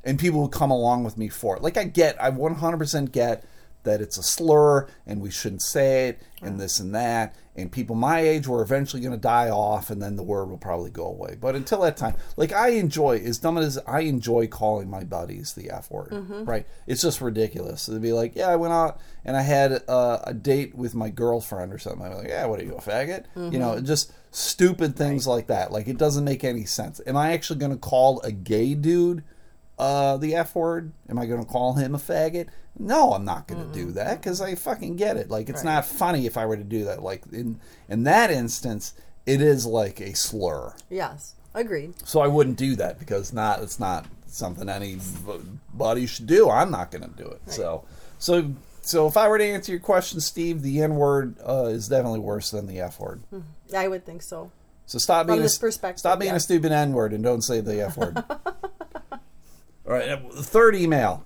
Speaker 1: And people will come along with me for it. Like I get I 100% get that it's a slur and we shouldn't say it and this and that and people my age were eventually going to die off and then the word will probably go away. But until that time like i enjoy as dumb as i enjoy calling my buddies the f word right? It's just ridiculous. They'd be like yeah i went out and i had uh, a date with my girlfriend or something. I'm like yeah what are you a faggot? You know just stupid things like that. Like it doesn't make any sense. Am i actually going to call a gay dude uh, the F word? Am I going to call him a faggot? No, I'm not going to do that because I fucking get it. Like, it's not funny if I were to do that. Like, in in that instance, it is like a slur.
Speaker 2: Yes. Agreed.
Speaker 1: So I wouldn't do that because not it's not something anybody should do. I'm not going to do it. So, so, so if I were to answer your question, Steve, the N word uh, is definitely worse than the F word.
Speaker 2: I would think so.
Speaker 1: So stop
Speaker 2: From
Speaker 1: being a, stop being a stupid N word and don't say the F word. All right, uh, third email.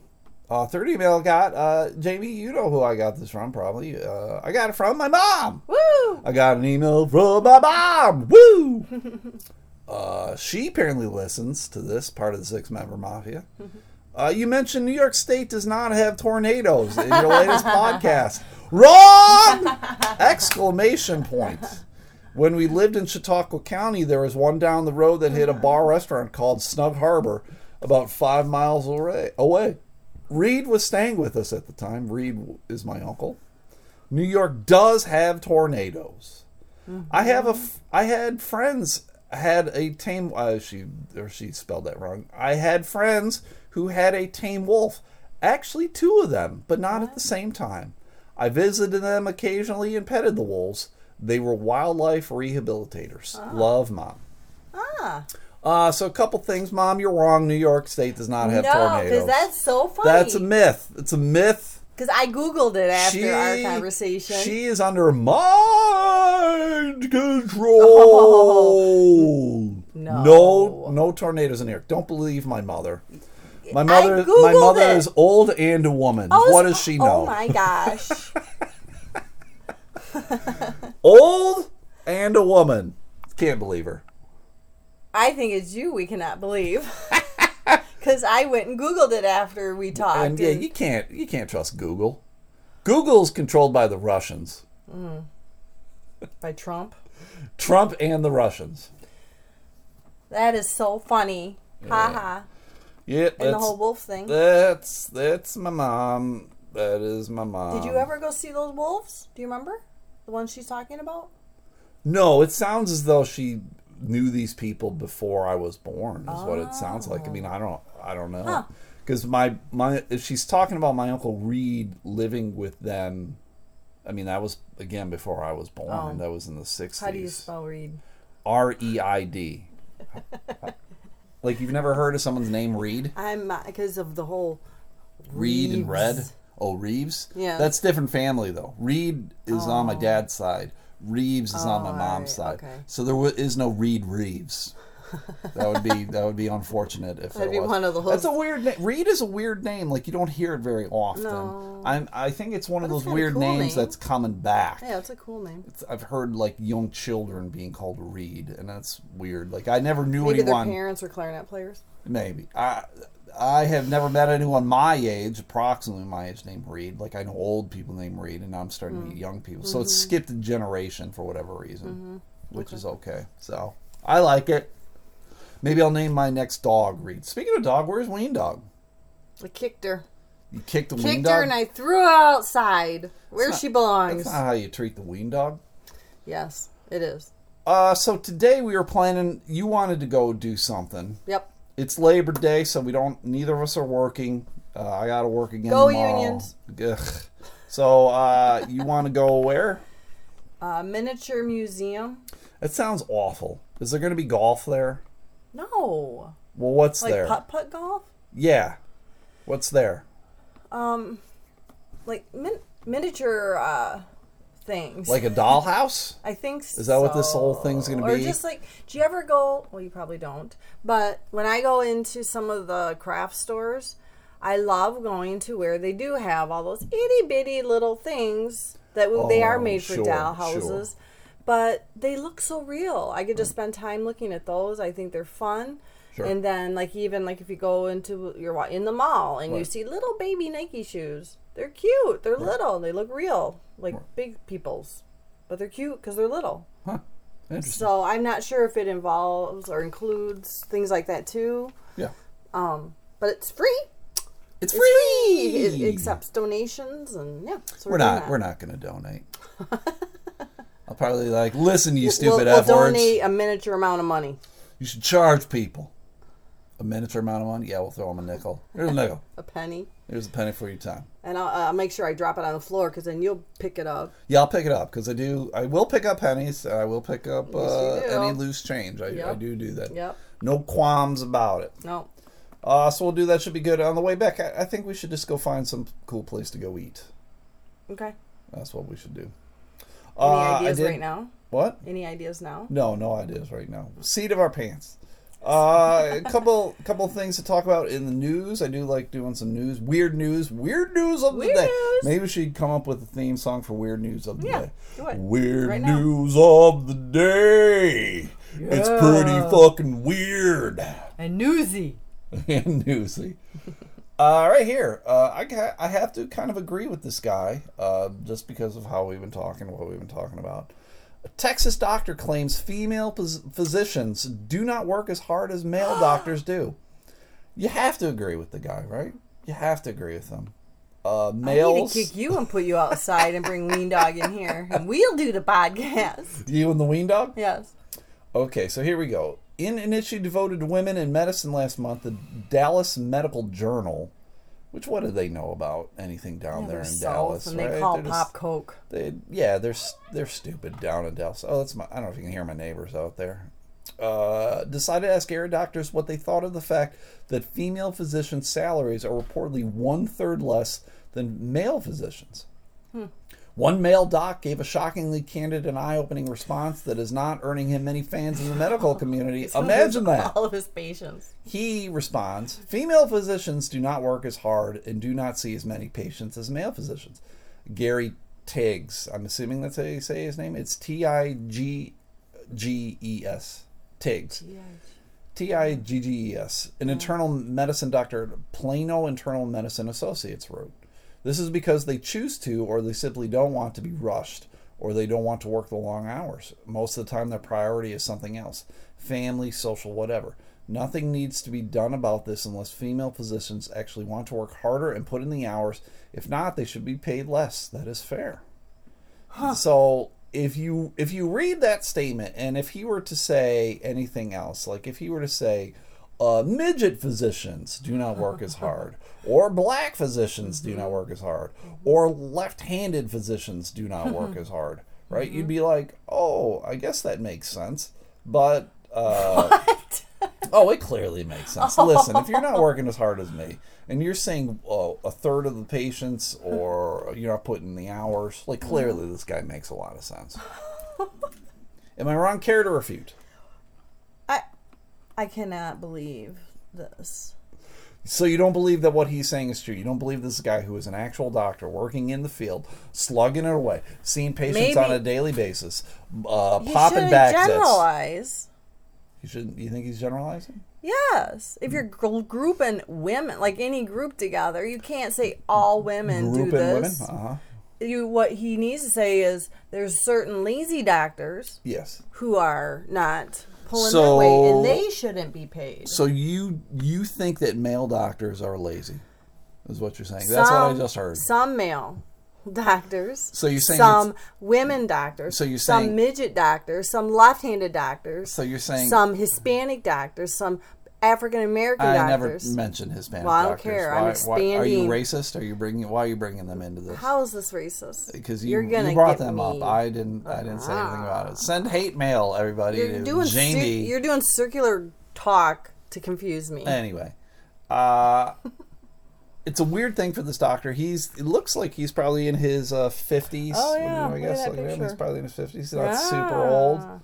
Speaker 1: Uh, third email got uh, Jamie. You know who I got this from? Probably. Uh, I got it from my mom.
Speaker 2: Woo!
Speaker 1: I got an email from my mom. Woo! uh, she apparently listens to this part of the six member mafia. Uh, you mentioned New York State does not have tornadoes in your latest podcast. Wrong! Exclamation point. When we lived in Chautauqua County, there was one down the road that hit a bar restaurant called Snug Harbor, about five miles away. away. Reed was staying with us at the time. Reed is my uncle. New York does have tornadoes. I have a f- I had friends had a tame uh, she or she spelled that wrong. I had friends who had a tame wolf. Actually two of them, but not at the same time. I visited them occasionally and petted the wolves. They were wildlife rehabilitators. Love mom.
Speaker 2: Ah.
Speaker 1: Uh, so a couple things, Mom. You're wrong. New York State does not have
Speaker 2: no,
Speaker 1: tornadoes.
Speaker 2: because that's so funny.
Speaker 1: That's a myth. It's a myth.
Speaker 2: Because I googled it after
Speaker 1: she,
Speaker 2: our conversation.
Speaker 1: She is under mind control.
Speaker 2: No.
Speaker 1: no, no tornadoes in here. Don't believe my mother. My mother, my mother
Speaker 2: it.
Speaker 1: is old and a woman.
Speaker 2: Oh,
Speaker 1: what does she know?
Speaker 2: Oh my gosh!
Speaker 1: Old and a woman. Can't believe her.
Speaker 2: I think it's you. We cannot believe. Because I went and googled it after we talked.
Speaker 1: And yeah,
Speaker 2: and-
Speaker 1: you can't you can't trust Google. Google's controlled by the Russians. Mm.
Speaker 2: by Trump.
Speaker 1: Trump and the Russians.
Speaker 2: That is so funny. Ha ha.
Speaker 1: Yeah,
Speaker 2: And the whole wolf thing.
Speaker 1: that's that's my mom. That is my mom.
Speaker 2: Did you ever go see those wolves? Do you remember the ones she's talking about?
Speaker 1: No, it sounds as though she knew these people before I was born. Is what it sounds like. I mean, I don't, I don't know,
Speaker 2: Huh.
Speaker 1: because my my if she's talking about my uncle Reed living with them. I mean, that was again before I was born.
Speaker 2: Oh.
Speaker 1: That was in the sixties.
Speaker 2: How do you spell Reed?
Speaker 1: R E I D. Like you've never heard of someone's name Reed?
Speaker 2: I'm uh, because of the whole
Speaker 1: Reed and Red. Oh, Reeves.
Speaker 2: Yeah.
Speaker 1: That's different family though. Reed is on my oh. dad's side. Reeves is on my
Speaker 2: Oh,
Speaker 1: mom's
Speaker 2: alright,
Speaker 1: side.
Speaker 2: okay.
Speaker 1: So there wa- is no Reed Reeves. That would be that would be unfortunate if
Speaker 2: That'd be
Speaker 1: was.
Speaker 2: one of those-
Speaker 1: That's a weird name. Reed is a weird name. Like you don't hear it very often.
Speaker 2: No.
Speaker 1: I'm. I think it's one of those
Speaker 2: it's got a
Speaker 1: weird
Speaker 2: cool
Speaker 1: names
Speaker 2: name.
Speaker 1: that's coming back.
Speaker 2: Yeah, it's a cool name.
Speaker 1: It's- I've heard like young children being called Reed, and that's weird. Like I never knew
Speaker 2: Maybe
Speaker 1: anyone.
Speaker 2: their parents were clarinet players.
Speaker 1: Maybe I I have never met anyone my age, approximately my age, named Reed. Like I know old people named Reed, and now I'm starting to meet mm. young people. So it's mm-hmm. skipped a generation for whatever reason, mm-hmm. which is okay. So I like it. Maybe I'll name my next dog Reed. Speaking of dog, where's Ween Dog?
Speaker 2: I kicked her.
Speaker 1: You kicked the Ween dog.
Speaker 2: Kicked her and I threw her outside where
Speaker 1: not-
Speaker 2: she belongs.
Speaker 1: That's not how you treat the Ween Dog.
Speaker 2: Yes, it is.
Speaker 1: Uh, so today we were planning. You wanted to go do something.
Speaker 2: Yep.
Speaker 1: It's Labor Day, so we don't. Neither of us are working. Uh, I got to work again.
Speaker 2: Go
Speaker 1: tomorrow.
Speaker 2: unions.
Speaker 1: Ugh. So uh, you want to go where?
Speaker 2: Uh, miniature museum.
Speaker 1: It sounds awful. Is there going to be golf there?
Speaker 2: No,
Speaker 1: Well, what's
Speaker 2: like
Speaker 1: there?
Speaker 2: putt putt golf.
Speaker 1: Yeah. What's there?
Speaker 2: Um, like min- miniature uh things.
Speaker 1: Like a dollhouse?
Speaker 2: I think
Speaker 1: Is that what this whole thing's gonna be?
Speaker 2: or just like, do you ever go? Well, you probably don't. But when I go into some of the craft stores, I love going to where they do have all those itty bitty little things that w they are
Speaker 1: Oh,
Speaker 2: made for
Speaker 1: sure,
Speaker 2: doll
Speaker 1: sure.
Speaker 2: houses. But they look so real. I get to spend time looking at those. I think they're fun.
Speaker 1: Sure.
Speaker 2: And then, like even like if you go into you're in the mall and you see little baby Nike shoes, they're cute. They're little. They look real, like big people's, but they're cute because they're little.
Speaker 1: Huh.
Speaker 2: So I'm not sure if it involves or includes things like that too.
Speaker 1: yeah.
Speaker 2: Um, but it's free.
Speaker 1: It's
Speaker 2: It's
Speaker 1: free.
Speaker 2: free. It accepts donations and yeah. So
Speaker 1: we're not. We're not going to donate. I'll probably like listen, you
Speaker 2: We'll,
Speaker 1: stupid
Speaker 2: we'll
Speaker 1: words.
Speaker 2: donate a miniature amount of money,
Speaker 1: You should charge people a miniature amount of money. Yeah, we'll throw them a nickel. Here's a nickel.
Speaker 2: a penny,
Speaker 1: Here's a penny for your time.
Speaker 2: and I'll, I'll make sure I drop it on the floor because then you'll pick it up.
Speaker 1: Yeah, I'll pick it up because I do. I will pick up pennies. and I will pick up
Speaker 2: Yes,
Speaker 1: uh,
Speaker 2: you do.
Speaker 1: any loose change. I, I
Speaker 2: Yep.
Speaker 1: do do that.
Speaker 2: Yep.
Speaker 1: No qualms about it.
Speaker 2: No.
Speaker 1: Uh, so we'll do that. Should be good. On the way back, I, I think we should just go find some cool place to go eat.
Speaker 2: Okay.
Speaker 1: That's what we should do.
Speaker 2: Any
Speaker 1: Uh, I
Speaker 2: ideas
Speaker 1: did-
Speaker 2: right now?
Speaker 1: What?
Speaker 2: Any ideas now?
Speaker 1: No, no ideas right now. Seat of our pants. Uh, a couple, couple things to talk about in the news. I do like doing some news, weird news, weird news of the day.
Speaker 2: news.
Speaker 1: Maybe should come up with a theme song for weird news of the
Speaker 2: Yeah,
Speaker 1: day.
Speaker 2: do it.
Speaker 1: Weird
Speaker 2: Right
Speaker 1: news of the day. It's pretty fucking weird
Speaker 2: And newsy.
Speaker 1: and newsy. Uh, right here, uh, I ca- I have to kind of agree with this guy, uh, just because of how we've been talking, what we've been talking about. A Texas doctor claims female phys- physicians do not work as hard as male doctors do. You have to agree with the guy, right? You have to agree with him. Uh,
Speaker 2: I need
Speaker 1: males,
Speaker 2: to kick you and put you outside and bring Ween Dog in here, and we'll do the podcast.
Speaker 1: you and the ween dog.
Speaker 2: Yes.
Speaker 1: Okay, so here we go. In an issue devoted to women in medicine last month, the Dallas Medical Journal, which what do they know about anything down
Speaker 2: Yeah,
Speaker 1: there in Dallas?
Speaker 2: and they
Speaker 1: right?
Speaker 2: call
Speaker 1: They're just-
Speaker 2: pop coke.
Speaker 1: They, yeah, they're they're stupid down in Dallas. Oh, that's my. I don't know if you can hear my neighbors out there. uh, decided to ask area doctors what they thought of the fact that female physicians' salaries are reportedly one third less than male physicians. One male doc gave a shockingly candid and eye opening response that is not earning him many fans in the medical community. Imagine that.
Speaker 2: All of his patients.
Speaker 1: He responds Female physicians do not work as hard and do not see as many patients as male physicians. Gary Tigges, I'm assuming that's how you say his name. It's T I G G E S. Tigges. T I G G E S. An internal medicine doctor at Plano Internal Medicine Associates wrote. This is because they choose to, or they simply don't want to be rushed, or they don't want to work the long hours. Most of the time, their priority is something else family, social, whatever. Nothing needs to be done about this unless female physicians actually want to work harder and put in the hours. If not, they should be paid less. That is fair. So if you if you read that statement and if he were to say anything else, like if he were to say, uh, midget physicians do not work as hard, or black physicians do not work as hard, or left-handed physicians do not work as hard, right? You'd be like, oh, I guess that makes sense, but uh, oh, it clearly makes sense. Listen, if you're not working as hard as me, and you're seeing uh, a third of the patients, or you're not putting in the hours, like clearly this guy makes a lot of sense. Am I wrong? Care to refute?
Speaker 2: I cannot believe this.
Speaker 1: So you don't believe that what he's saying is true. You don't believe this guy who is an actual doctor working in the field, slugging it away, seeing patients
Speaker 2: Maybe-
Speaker 1: on a daily basis, uh,
Speaker 2: You
Speaker 1: popping
Speaker 2: shouldn't
Speaker 1: back.
Speaker 2: generalize.
Speaker 1: You shouldn't. You think he's generalizing?
Speaker 2: Yes, if you're gr- grouping women, like any group together, you can't say all women do
Speaker 1: Group and
Speaker 2: this.
Speaker 1: women. Uh huh.
Speaker 2: You what he needs to say is there's certain lazy doctors
Speaker 1: Yes.
Speaker 2: who are not pulling
Speaker 1: So-
Speaker 2: their weight, and they shouldn't be paid.
Speaker 1: So you you think that male doctors are lazy? Is what you're saying? That's what I just heard.
Speaker 2: Some male doctors.
Speaker 1: So you're saying
Speaker 2: some women doctors.
Speaker 1: So you're saying some
Speaker 2: midget doctors, some left-handed doctors.
Speaker 1: So you're saying
Speaker 2: some Hispanic doctors, some African American
Speaker 1: I never mentioned Hispanic
Speaker 2: Well, I don't
Speaker 1: doctors.
Speaker 2: care.
Speaker 1: Why,
Speaker 2: I'm
Speaker 1: why- are you racist? Are you bringing? Why are you bringing them into this?
Speaker 2: How is this racist?
Speaker 1: Because you, you brought them
Speaker 2: me.
Speaker 1: up. I didn't. I didn't say anything about it. Send hate mail, everybody,
Speaker 2: You're doing cir- you're doing circular talk to confuse me.
Speaker 1: Anyway, uh, it's a weird thing for this doctor. He's. It looks like he's probably in his uh, fifties.
Speaker 2: Oh, yeah.
Speaker 1: I guess
Speaker 2: that
Speaker 1: look at him. He's probably in his fifties. He's not super old.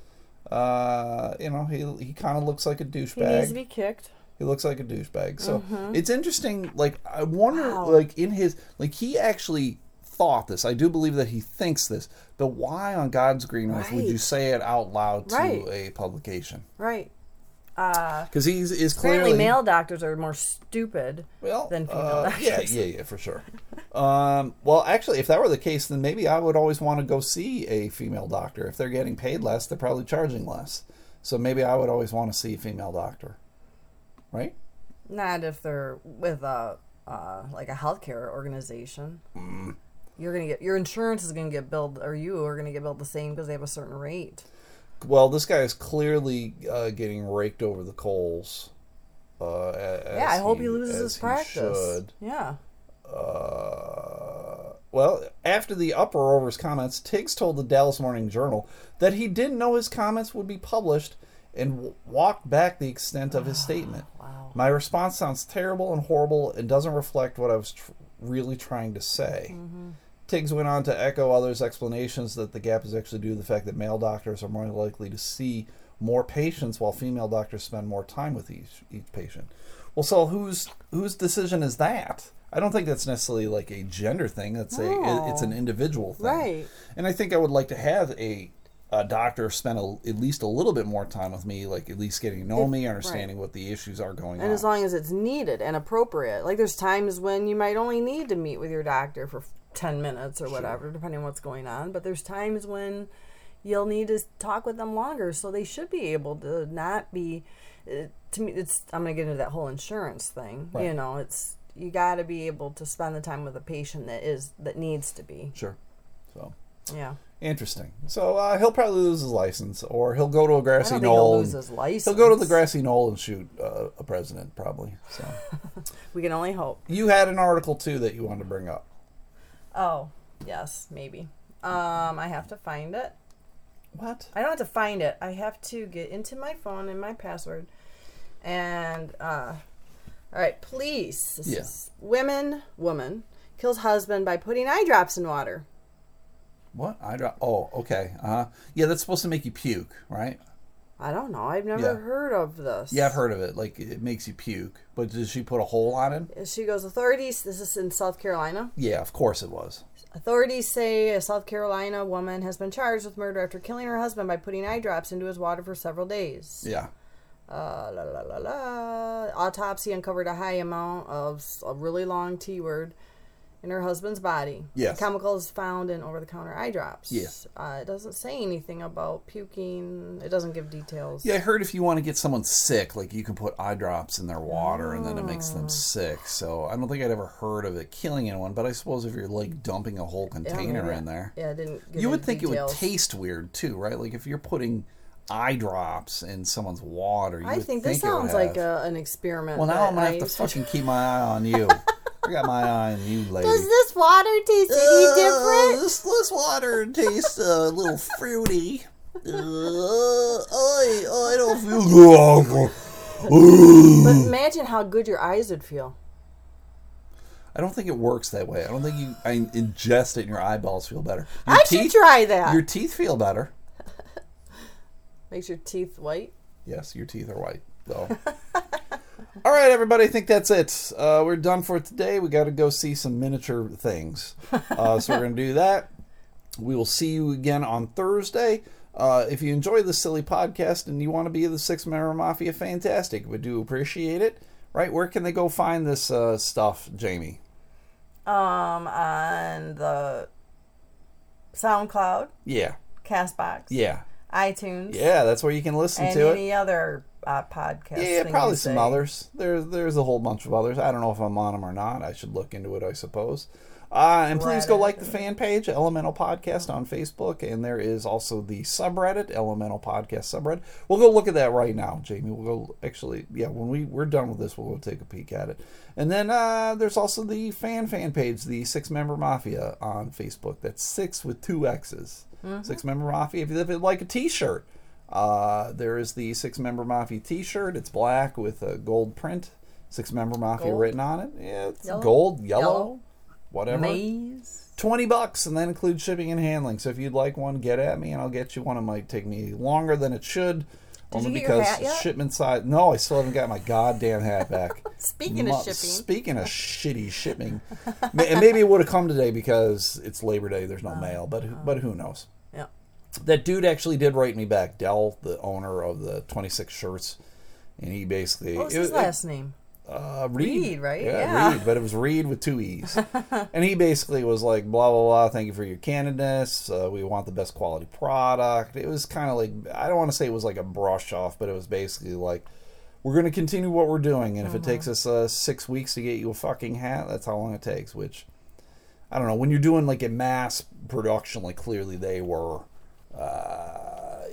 Speaker 1: Uh, you know, he he kind of looks like a douchebag.
Speaker 2: He needs to be kicked.
Speaker 1: He looks like a douchebag. So it's interesting. Like I wonder,
Speaker 2: Mm-hmm. Wow.
Speaker 1: like in his, like he actually thought this. I do believe that he thinks this. But why on God's green earth would you say it out loud to
Speaker 2: Right.
Speaker 1: a publication?
Speaker 2: Right. Uh,
Speaker 1: Because he's is clearly
Speaker 2: male doctors are more stupid
Speaker 1: well,
Speaker 2: than female
Speaker 1: uh,
Speaker 2: doctors.
Speaker 1: Yeah, yeah, yeah, for sure. um, well, actually, if that were the case, then maybe I would always want to go see a female doctor. If they're getting paid less, they're probably charging less. So maybe I would always want to see a female doctor, right?
Speaker 2: Not if they're with a uh, like a healthcare organization.
Speaker 1: Mm.
Speaker 2: You're gonna get your insurance is gonna get billed, or you are gonna get billed the same because they have a certain rate.
Speaker 1: Well, this guy is clearly uh, getting raked over the coals. Uh,
Speaker 2: yeah, I hope he, loses his practice.
Speaker 1: should.
Speaker 2: Yeah.
Speaker 1: Uh, well, after the uproar over his comments, Tigges told the Dallas Morning Journal that he didn't know his comments would be published and w- walked back the extent of his statement.
Speaker 2: Wow.
Speaker 1: My response sounds terrible and horrible and doesn't reflect what I was tr- really trying to say. Tigges went on to echo others' explanations that the gap is actually due to the fact that male doctors are more likely to see more patients while female doctors spend more time with each each patient. Well, so whose whose decision is that? I don't think that's necessarily like a gender thing. That's a
Speaker 2: No.
Speaker 1: it's an individual thing.
Speaker 2: Right.
Speaker 1: And I think I would like to have a a doctor spend a, at least a little bit more time with me, like at least getting to know
Speaker 2: If-
Speaker 1: me, understanding what the issues are going
Speaker 2: And
Speaker 1: on.
Speaker 2: as long as it's needed and appropriate. Like there's times when you might only need to meet with your doctor for 10 minutes or whatever, depending on what's going on. But there's times when you'll need to talk with them longer. So they should be able to not be. Uh, to me, it's. I'm going to get into that whole insurance thing. You know, it's. You got to be able to spend the time with a patient that is that needs to be.
Speaker 1: sure. So
Speaker 2: Yeah.
Speaker 1: interesting. So uh, he'll probably lose his license, or he'll go to a grassy
Speaker 2: think he'll
Speaker 1: knoll.
Speaker 2: lose his license.
Speaker 1: He'll go to the grassy knoll and shoot uh, a president, probably. So
Speaker 2: We can only hope.
Speaker 1: you had an article too that you wanted to bring up.
Speaker 2: Oh, yes, maybe. Um, I have to find it.
Speaker 1: What?
Speaker 2: I don't have to find it. I have to get into my phone and my password. And uh all right, police. This
Speaker 1: Yeah.
Speaker 2: women, woman kills husband by putting eye drops in water.
Speaker 1: What? eye drop. Oh, okay. Uh huh. Yeah, that's supposed to make you puke, right?
Speaker 2: I don't know. I've never
Speaker 1: Yeah.
Speaker 2: heard of this.
Speaker 1: Yeah, I've heard of it. Like it makes you puke. But did she put a hole on it?
Speaker 2: She goes, authorities, this is in South Carolina.
Speaker 1: Yeah, of course it was.
Speaker 2: Authorities say a South Carolina woman has been charged with murder after killing her husband by putting eye drops into his water for several days.
Speaker 1: Yeah.
Speaker 2: Uh, la, la, la, la. Autopsy uncovered a high amount of a really long T word in her husband's body.
Speaker 1: Yes.
Speaker 2: The chemical is found in over the counter eye drops.
Speaker 1: Yes.
Speaker 2: Uh, it doesn't say anything about puking. It doesn't give details.
Speaker 1: Yeah, I heard if you want to get someone sick, like you can put eye drops in their water and then it makes
Speaker 2: Oh.
Speaker 1: them sick. So I don't think I'd ever heard of it killing anyone, but I suppose if you're like dumping a whole
Speaker 2: Yeah,
Speaker 1: container
Speaker 2: maybe-
Speaker 1: in there,
Speaker 2: Yeah, didn't
Speaker 1: you would think it would taste weird too, right? Like if you're putting eye drops in someone's water, you
Speaker 2: I think this sounds like a, an experiment.
Speaker 1: Well, now I'm gonna have
Speaker 2: I
Speaker 1: to
Speaker 2: used
Speaker 1: fucking keep my eye on you. I got my eye on you, lady.
Speaker 2: Does this water taste any
Speaker 1: Uh,
Speaker 2: different?
Speaker 1: This, this water tastes a little fruity. Uh, I, I don't feel good.
Speaker 2: But imagine how good your eyes would feel.
Speaker 1: I don't think it works that way. I don't think you I ingest it and your eyeballs feel better. Your
Speaker 2: I should try that.
Speaker 1: Your teeth feel better.
Speaker 2: Makes your teeth white.
Speaker 1: Yes, your teeth are white. So. All right, everybody. I think that's it. Uh, we're done for today. We got to go see some miniature things. Uh, so we're going to do that. We will see you again on Thursday. Uh, if you enjoy this silly podcast and you want to be the Six Member Mafia, fantastic. We do appreciate it. Right? Where can they go find this uh, stuff, Jamie?
Speaker 2: Um, on the SoundCloud,
Speaker 1: Yeah.
Speaker 2: Castbox,
Speaker 1: Yeah.
Speaker 2: iTunes,
Speaker 1: Yeah, that's where you can listen
Speaker 2: and
Speaker 1: to it.
Speaker 2: any other uh, podcast.
Speaker 1: Yeah,
Speaker 2: thing
Speaker 1: probably some
Speaker 2: say.
Speaker 1: others. There's there's a whole bunch of others. I don't know if I'm on them or not. I should look into it, I suppose. Uh, and please go like the fan page, Elemental Podcast on Facebook, and there is also the subreddit, Elemental Podcast subreddit. We'll go look at that right now, Jamie. We'll go actually, yeah, when we we're done with this, we'll go take a peek at it. And then uh, there's also the fan fan page, the Six Member Mafia on Facebook. That's six with two X's.
Speaker 2: Mm-hmm.
Speaker 1: Six Member Mafia. If you you'd like a T-shirt, uh, there is the Six Member Mafia T-shirt. It's black with a gold print. Six Member Mafia
Speaker 2: Gold?
Speaker 1: written on it. Yeah, it's
Speaker 2: Yellow?
Speaker 1: gold, yellow,
Speaker 2: Yellow?
Speaker 1: whatever. 20 bucks and that includes shipping and handling. So if you'd like one, get at me and I'll get you one. It might take me longer than it should.
Speaker 2: Did
Speaker 1: only
Speaker 2: you get your
Speaker 1: because shipment size. No, I still haven't got my goddamn hat back.
Speaker 2: Speaking of shipping,
Speaker 1: Speaking of shitty shipping. And maybe it would have come today because it's Labor Day. There's no uh-huh. mail, but who- but who knows?
Speaker 2: yeah.
Speaker 1: That dude actually did write me back. Dell, the owner of the 26 shirts. And he basically.
Speaker 2: What was
Speaker 1: it
Speaker 2: his
Speaker 1: it-
Speaker 2: last name?
Speaker 1: Uh, Reed.
Speaker 2: Reed, right?
Speaker 1: Yeah,
Speaker 2: Yeah.
Speaker 1: Reed, but it was Reed with two E's. and he basically was like, blah, blah, blah, thank you for your candidness. Uh, we want the best quality product. It was kind of like, I don't want to say it was like a brush off, but it was basically like, we're going to continue what we're doing. And if it takes us uh, six weeks to get you a fucking hat, that's how long it takes, which. I don't know. When you're doing like a mass production, like clearly they were, uh,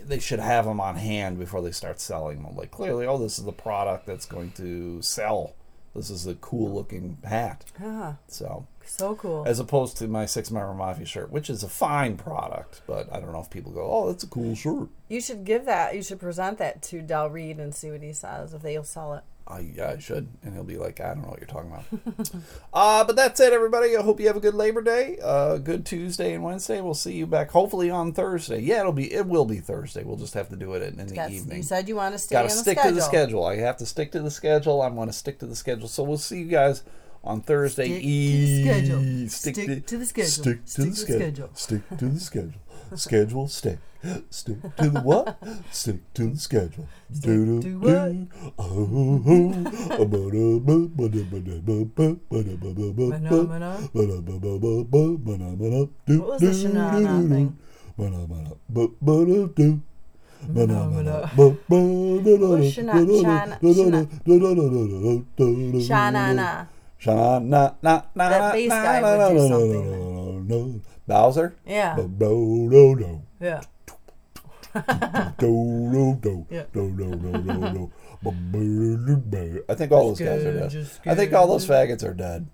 Speaker 1: they should have them on hand before they start selling them. Like clearly, oh, this is the product that's going to sell. This is a cool looking hat.
Speaker 2: Ah,
Speaker 1: So,
Speaker 2: so cool.
Speaker 1: as opposed to my Six Member Mafia shirt, which is a fine product, but I don't know if people go, oh, that's a cool shirt.
Speaker 2: you should give that. You should present that to Del Reed and see what he says if they'll sell it.
Speaker 1: I, yeah, I should. And he'll be like, I don't know what you're talking about. uh, but that's it, everybody. I hope you have a good Labor Day, uh, good Tuesday and Wednesday. We'll see you back hopefully on Thursday. Yeah, it'll be it will be Thursday. We'll just have to do it in, in the
Speaker 2: That's,
Speaker 1: evening.
Speaker 2: you said you want to stay
Speaker 1: Got to stick
Speaker 2: schedule.
Speaker 1: to the schedule. I have to stick to the schedule. I'm going to stick to the schedule. So we'll see you guys on Thursday.
Speaker 2: Stick to the schedule.
Speaker 1: E-
Speaker 2: Stick to the schedule.
Speaker 1: Stick to
Speaker 2: Stick
Speaker 1: the
Speaker 2: to the
Speaker 1: schedule.
Speaker 2: schedule.
Speaker 1: Stick to the schedule. Schedule. Stick. Stick to the what? Stick to the schedule.
Speaker 2: Stick to what? Phenomena.
Speaker 1: What
Speaker 2: was the Sha Na Na thing? Sha Na Na.
Speaker 1: Shana, na, na, na,
Speaker 2: That bass guy would do
Speaker 1: something. Bowser?
Speaker 2: Yeah.
Speaker 1: Do, do, do.
Speaker 2: Yeah.
Speaker 1: I think all those guys are dead. I think all those faggots are dead.